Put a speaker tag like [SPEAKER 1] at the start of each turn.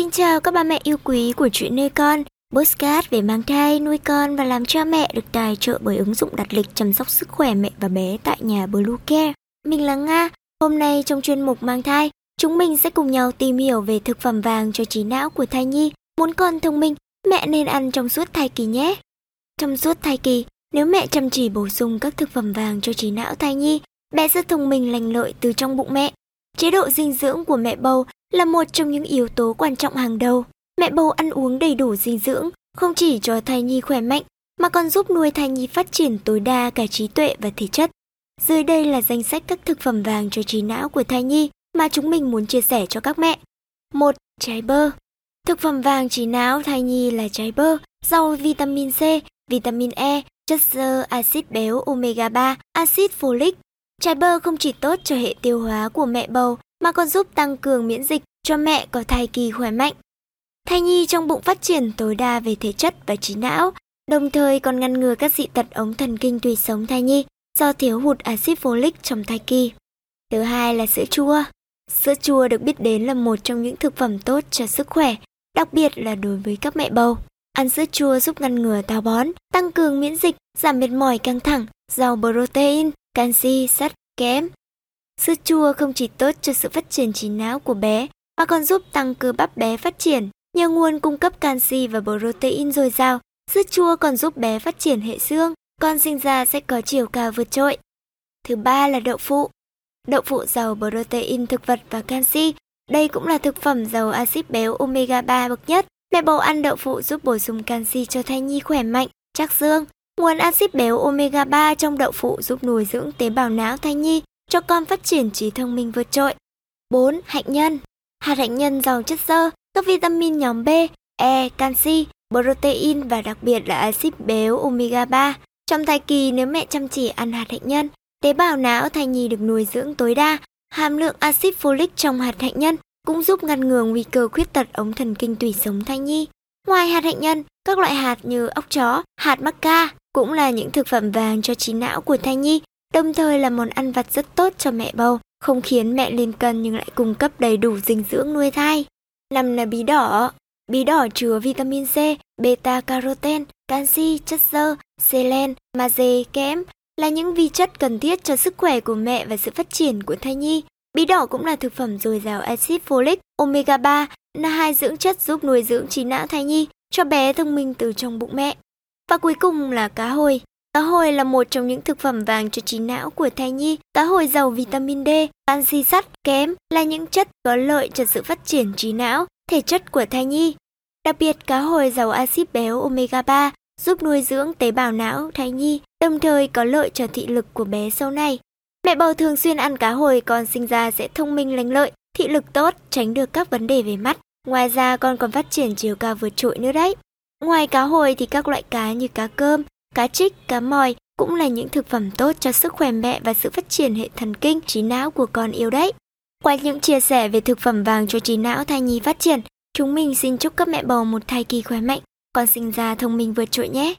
[SPEAKER 1] Xin chào các ba mẹ yêu quý của chuyện nuôi con, postcard về mang thai, nuôi con và làm cha mẹ được tài trợ bởi ứng dụng đặt lịch chăm sóc sức khỏe mẹ và bé tại nhà Blue Care. Mình là Nga, hôm nay trong chuyên mục mang thai, chúng mình sẽ cùng nhau tìm hiểu về thực phẩm vàng cho trí não của thai nhi. Muốn con thông minh, mẹ nên ăn trong suốt thai kỳ nhé. Trong suốt thai kỳ, nếu mẹ chăm chỉ bổ sung các thực phẩm vàng cho trí não thai nhi, bé sẽ thông minh lành lợi từ trong bụng mẹ. Chế độ dinh dưỡng của mẹ bầu là một trong những yếu tố quan trọng hàng đầu. Mẹ bầu ăn uống đầy đủ dinh dưỡng không chỉ cho thai nhi khỏe mạnh mà còn giúp nuôi thai nhi phát triển tối đa cả trí tuệ và thể chất. Dưới đây là danh sách các thực phẩm vàng cho trí não của thai nhi mà chúng mình muốn chia sẻ cho các mẹ. 1. Trái bơ Thực phẩm vàng trí não thai nhi là trái bơ, giàu vitamin C, vitamin E, chất xơ, axit béo omega 3, axit folic. Trái bơ không chỉ tốt cho hệ tiêu hóa của mẹ bầu mà còn giúp tăng cường miễn dịch cho mẹ có thai kỳ khỏe mạnh. Thai nhi trong bụng phát triển tối đa về thể chất và trí não, đồng thời còn ngăn ngừa các dị tật ống thần kinh tùy sống thai nhi do thiếu hụt axit folic trong thai kỳ. Thứ hai là sữa chua. Sữa chua được biết đến là một trong những thực phẩm tốt cho sức khỏe, đặc biệt là đối với các mẹ bầu. Ăn sữa chua giúp ngăn ngừa táo bón, tăng cường miễn dịch, giảm mệt mỏi căng thẳng, giàu protein, canxi, sắt, kẽm. Sữa chua không chỉ tốt cho sự phát triển trí não của bé, mà còn giúp tăng cơ bắp bé phát triển. Nhờ nguồn cung cấp canxi và protein dồi dào, sữa chua còn giúp bé phát triển hệ xương, con sinh ra sẽ có chiều cao vượt trội. Thứ ba là đậu phụ. Đậu phụ giàu protein thực vật và canxi. Đây cũng là thực phẩm giàu axit béo omega 3 bậc nhất. Mẹ bầu ăn đậu phụ giúp bổ sung canxi cho thai nhi khỏe mạnh, chắc xương. Nguồn axit béo omega 3 trong đậu phụ giúp nuôi dưỡng tế bào não thai nhi, cho con phát triển trí thông minh vượt trội. 4. Hạnh nhân Hạt hạnh nhân giàu chất xơ, các vitamin nhóm B, E, canxi, protein và đặc biệt là axit béo omega 3. Trong thai kỳ nếu mẹ chăm chỉ ăn hạt hạnh nhân, tế bào não thai nhi được nuôi dưỡng tối đa. Hàm lượng axit folic trong hạt hạnh nhân cũng giúp ngăn ngừa nguy cơ khuyết tật ống thần kinh tủy sống thai nhi. Ngoài hạt hạnh nhân, các loại hạt như ốc chó, hạt maca cũng là những thực phẩm vàng cho trí não của thai nhi, đồng thời là món ăn vặt rất tốt cho mẹ bầu, không khiến mẹ lên cân nhưng lại cung cấp đầy đủ dinh dưỡng nuôi thai. Năm là bí đỏ. Bí đỏ chứa vitamin C, beta carotene, canxi, chất xơ, selen, magie, kẽm là những vi chất cần thiết cho sức khỏe của mẹ và sự phát triển của thai nhi. Bí đỏ cũng là thực phẩm dồi dào axit folic, omega 3 là hai dưỡng chất giúp nuôi dưỡng trí não thai nhi cho bé thông minh từ trong bụng mẹ. Và cuối cùng là cá hồi. Cá hồi là một trong những thực phẩm vàng cho trí não của thai nhi. Cá hồi giàu vitamin D, canxi sắt, kém là những chất có lợi cho sự phát triển trí não, thể chất của thai nhi. Đặc biệt cá hồi giàu axit béo omega 3 giúp nuôi dưỡng tế bào não thai nhi, đồng thời có lợi cho thị lực của bé sau này. Mẹ bầu thường xuyên ăn cá hồi con sinh ra sẽ thông minh lành lợi, thị lực tốt, tránh được các vấn đề về mắt. Ngoài ra con còn phát triển chiều cao vượt trội nữa đấy. Ngoài cá hồi thì các loại cá như cá cơm, cá trích, cá mòi cũng là những thực phẩm tốt cho sức khỏe mẹ và sự phát triển hệ thần kinh, trí não của con yêu đấy. Qua những chia sẻ về thực phẩm vàng cho trí não thai nhi phát triển, chúng mình xin chúc các mẹ bầu một thai kỳ khỏe mạnh, con sinh ra thông minh vượt trội nhé.